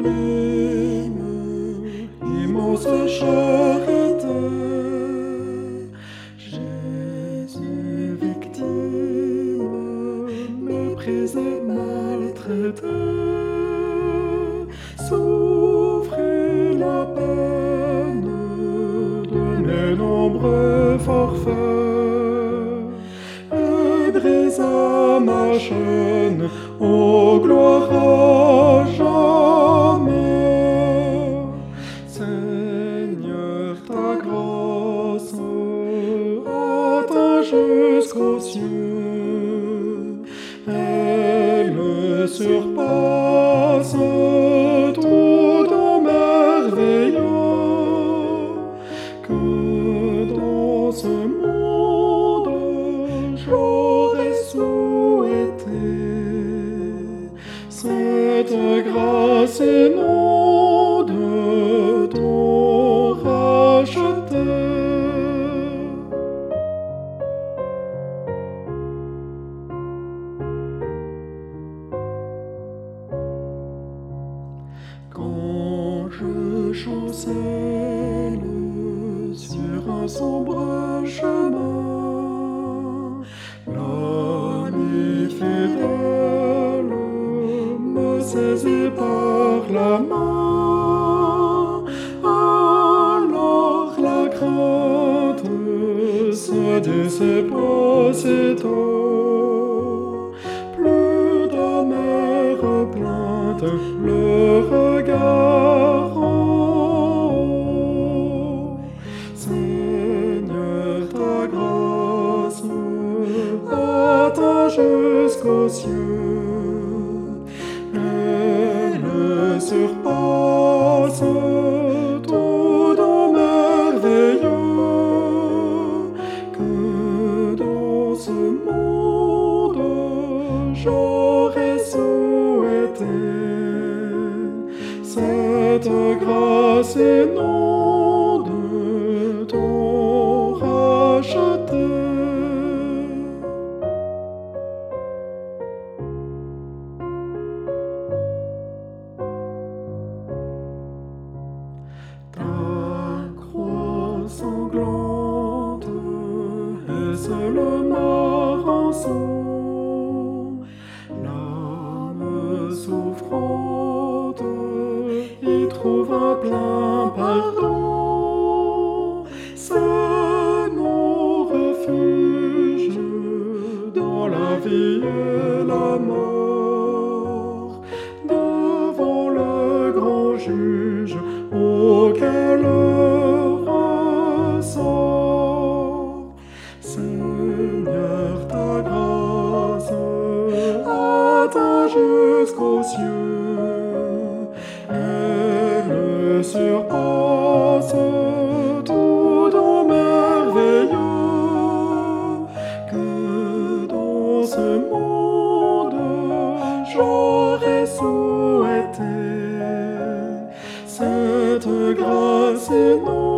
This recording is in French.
sublime, immense charité. Jésus, victime, méprisé, maltraité, souffrit la peine de mes nombreux forfaits et brisa ma chaîne au jusqu'aux cieux, elle surpasse tout en merveilleux que dans ce monde j'aurais souhaité cette grâce et chancelle sur un sombre chemin, l'ami fidèle me saisit par la main. Alors la crainte se dissipe aussitôt. Plus d'amères plaintes, le jusqu'aux cieux. Elle surpasse tout don merveilleux que dans ce monde j'aurais souhaité. Cette grâce est non plein pardon. C'est mon refuge dans la vie et la mort. Devant le grand juge auquel ressort. Seigneur, ta grâce atteint jusqu'aux cieux. était. Sainte grâce et non.